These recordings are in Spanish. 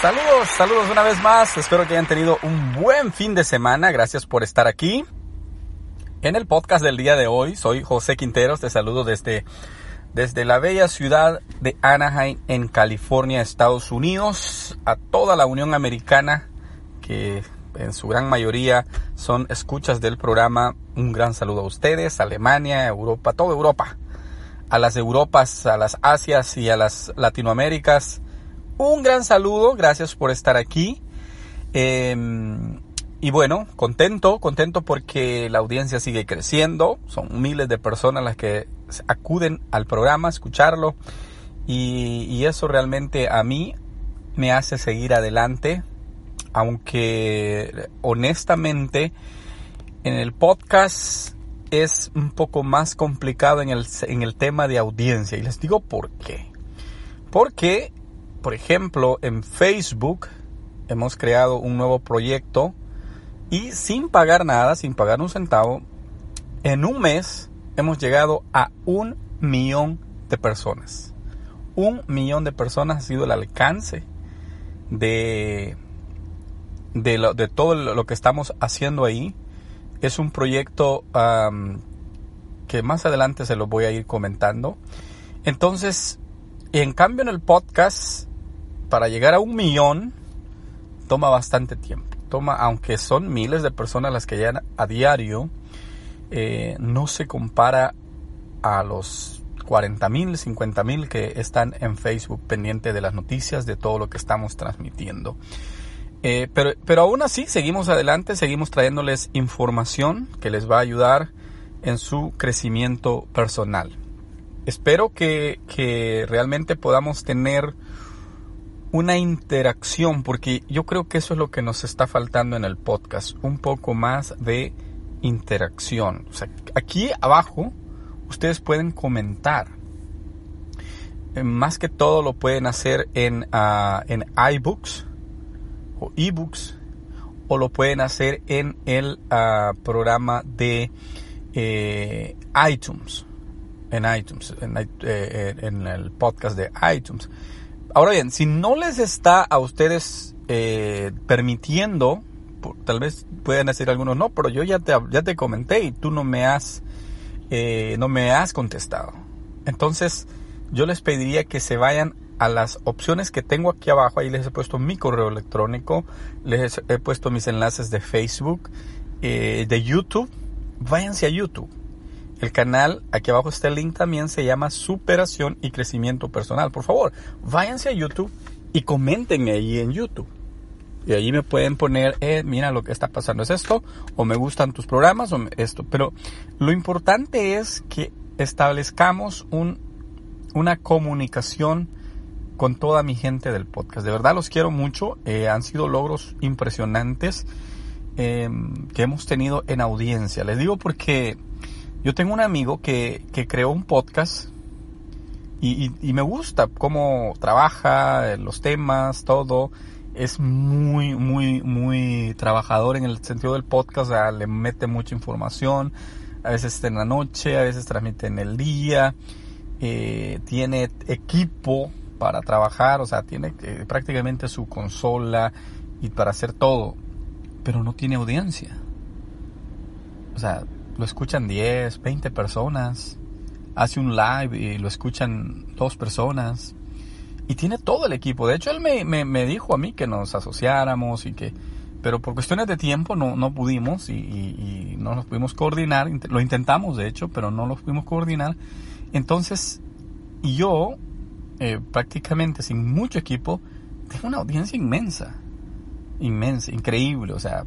Saludos, saludos una vez más. Espero que hayan tenido un buen fin de semana. Gracias por estar aquí. En el podcast del día de hoy, soy José Quinteros. Te saludo desde, desde la bella ciudad de Anaheim, en California, Estados Unidos. A toda la Unión Americana, que en su gran mayoría son escuchas del programa. Un gran saludo a ustedes, Alemania, Europa, toda Europa. A las Europas, a las Asias y a las Latinoaméricas un gran saludo, gracias por estar aquí. Em, y bueno, contento, contento porque la audiencia sigue creciendo. Son miles de personas las que acuden al programa a escucharlo. Y, y eso realmente a mí me hace seguir adelante. Aunque honestamente en el podcast es un poco más complicado en el, en el tema de audiencia. Y les digo por qué. Porque por ejemplo, en Facebook hemos creado un nuevo proyecto y sin pagar nada, sin pagar un centavo, en un mes hemos llegado a un millón de personas. Un millón de personas ha sido el alcance de, de, todo lo que estamos haciendo ahí. Es un proyecto que más adelante se lo voy a ir comentando. Entonces, en cambio en el podcast para llegar a un millón toma bastante tiempo. Toma, aunque son miles de personas las que llegan a diario, eh, no se compara a los 40 mil, 50 mil que están en Facebook pendiente de las noticias, de todo lo que estamos transmitiendo. Eh, pero, pero aún así seguimos adelante, seguimos trayéndoles información que les va a ayudar en su crecimiento personal. Espero que, que realmente podamos tener una interacción, porque yo creo que eso es lo que nos está faltando en el podcast, un poco más de interacción. O sea, aquí abajo ustedes pueden comentar. Eh, más que todo lo pueden hacer en, uh, en iBooks o ebooks o lo pueden hacer en el uh, programa de eh, iTunes. En iTunes, eh, en el podcast de iTunes. Ahora bien, si no les está a ustedes eh, permitiendo, tal vez puedan decir algunos no, pero yo ya te, ya te comenté y tú no me has, eh, no me has contestado. Entonces, yo les pediría que se vayan a las opciones que tengo aquí abajo. Ahí les he puesto mi correo electrónico, les he puesto mis enlaces de Facebook, eh, de YouTube. Váyanse a YouTube el canal, aquí abajo está el link también, se llama Superación y Crecimiento Personal. Por favor, váyanse a YouTube y comenten ahí en YouTube. Y ahí me pueden poner, eh, mira lo que está pasando es esto, o me gustan tus programas, o esto. Pero lo importante es que establezcamos un, una comunicación con toda mi gente del podcast. De verdad los quiero mucho. Eh, han sido logros impresionantes em, que hemos tenido en audiencia. Les digo porque yo tengo un amigo que, que creó un podcast y, me gusta cómo trabaja, los temas, todo. Es muy, muy, muy trabajador en el sentido del podcast, o sea, le mete mucha información. A veces está en la noche, a veces transmite en el día. Eh, tiene equipo para trabajar, o sea, tiene eh, prácticamente su consola y para hacer todo, pero no tiene audiencia. O sea, lo escuchan 10, 20 personas. Hace un live y lo escuchan dos personas. Y tiene todo el equipo. De hecho, él me, dijo a mí que nos asociáramos y que... Pero por cuestiones de tiempo no, no pudimos y, no nos pudimos coordinar. Lo intentamos, de hecho, pero no lo pudimos coordinar. Entonces, yo, eh, prácticamente sin mucho equipo, tengo una audiencia inmensa. Inmensa, increíble. O sea,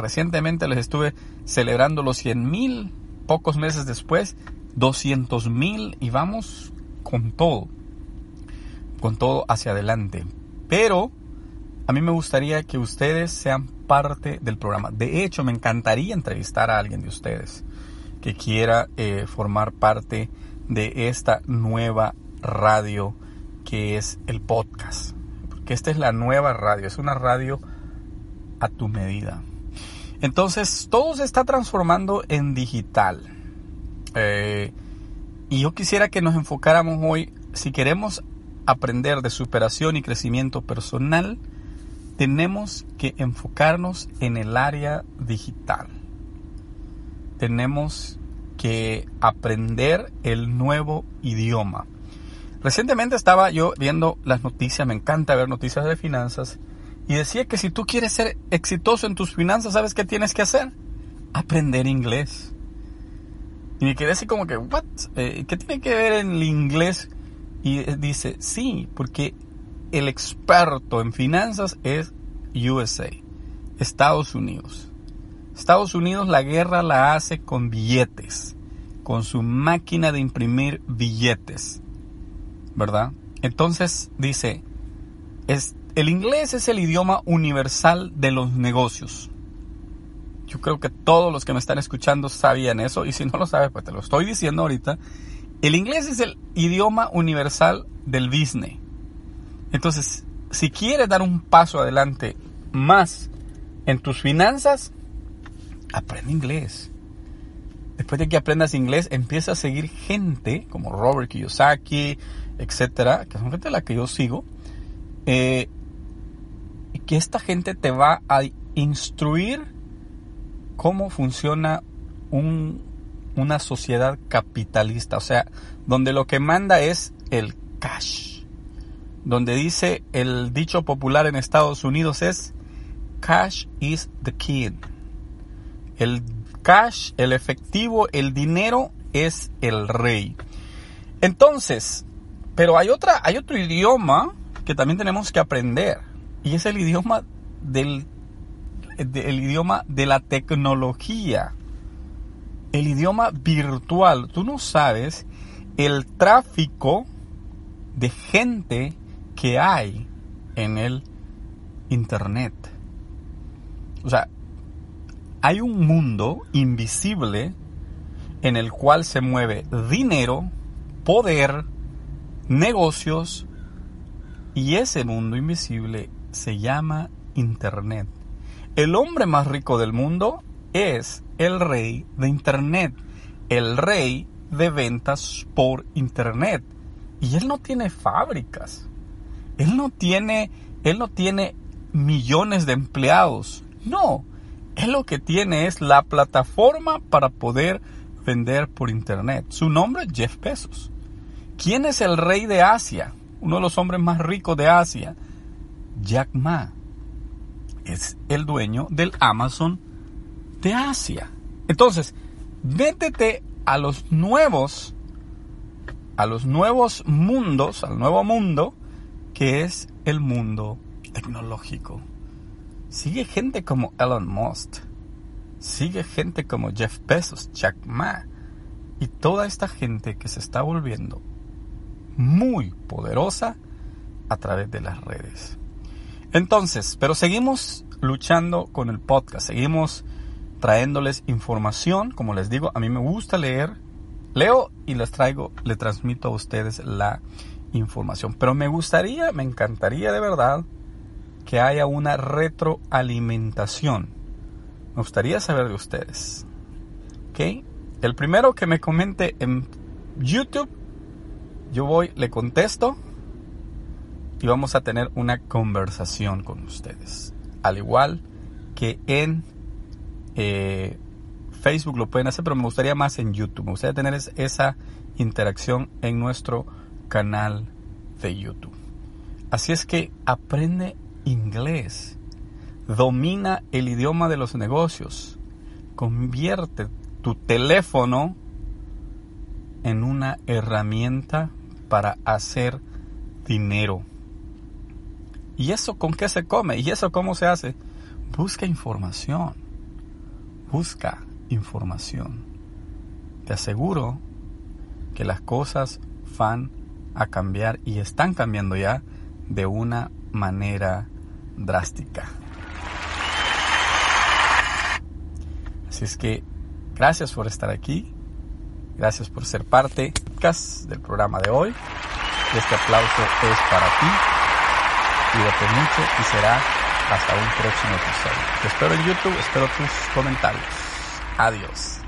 recientemente les estuve celebrando los 100 mil, pocos meses después, 200 mil y vamos con todo, con todo hacia adelante. Pero a mí me gustaría que ustedes sean parte del programa. De hecho, me encantaría entrevistar a alguien de ustedes que quiera eh, formar parte de esta nueva radio que es el podcast. Porque esta es la nueva radio, es una radio a tu medida. Entonces, todo se está transformando en digital. Eh, y yo quisiera que nos enfocáramos hoy, si queremos aprender de superación y crecimiento personal, tenemos que enfocarnos en el área digital. Tenemos que aprender el nuevo idioma. Recientemente estaba yo viendo las noticias, me encanta ver noticias de finanzas, y decía que si tú quieres ser exitoso en tus finanzas, ¿sabes qué tienes que hacer? Aprender inglés. Y me quedé así como que, ¿what? Eh, ¿Qué tiene que ver el inglés? Y eh, dice, sí, porque el experto en finanzas es USA, Estados Unidos. Estados Unidos la guerra la hace con billetes, con su máquina de imprimir billetes, ¿verdad? Entonces dice, es, el inglés es el idioma universal de los negocios. Yo creo que todos los que me están escuchando sabían eso y si no lo sabes, pues te lo estoy diciendo ahorita. El inglés es el idioma universal del business. Entonces, si quieres dar un paso adelante más en tus finanzas, aprende inglés. Después de que aprendas inglés, empieza a seguir gente como Robert Kiyosaki, etcétera, que son gente a la que yo sigo, eh, que esta gente te va a instruir cómo funciona un, una sociedad capitalista, o sea, donde lo que manda es el cash, donde dice el dicho popular en Estados Unidos es cash is the king. El cash, el efectivo, el dinero es el rey. Entonces, pero hay otra, hay otro idioma que también tenemos que aprender y es el idioma del el idioma de la tecnología, el idioma virtual. Tú no sabes el tráfico de gente que hay en el internet. O sea, hay un mundo invisible en el cual se mueve dinero, poder, negocios, y ese mundo invisible se llama Internet. El hombre más rico del mundo es el rey de Internet, el rey de ventas por Internet. Y él no tiene fábricas. Él no tiene, él no tiene millones de empleados. No, él lo que tiene es la plataforma para poder vender por Internet. Su nombre es Jeff Bezos. ¿Quién es el rey de Asia? Uno de los hombres más ricos de Asia. Jack Ma es el dueño del Amazon de Asia. Entonces, métete a los nuevos, a los nuevos mundos, al nuevo mundo, que es el mundo tecnológico. Sigue gente como Elon Musk, sigue gente como Jeff Bezos, Jack Ma, y toda esta gente que se está volviendo muy poderosa a través de las redes. Entonces, pero seguimos luchando con el podcast, seguimos trayéndoles información, como les digo, a mí me gusta leer, leo y les traigo, le transmito a ustedes la información, pero me gustaría, me encantaría de verdad que haya una retroalimentación. Me gustaría saber de ustedes. ¿Ok? El primero que me comente en YouTube, yo voy, le contesto y vamos a tener una conversación con ustedes. Al igual que en eh, Facebook lo pueden hacer, pero me gustaría más en YouTube. Me gustaría tener esa interacción en nuestro canal de YouTube. Así es que aprende inglés. Domina el idioma de los negocios. Convierte tu teléfono en una herramienta para hacer dinero. ¿Y eso con qué se come? ¿Y eso cómo se hace? Busca información. Busca información. Te aseguro que las cosas van a cambiar y están cambiando ya de una manera drástica. Así es que gracias por estar aquí, gracias por ser parte del programa de hoy. Este aplauso es para ti. Cuídate mucho y será hasta un próximo episodio. Te espero en YouTube, espero tus comentarios. Adiós.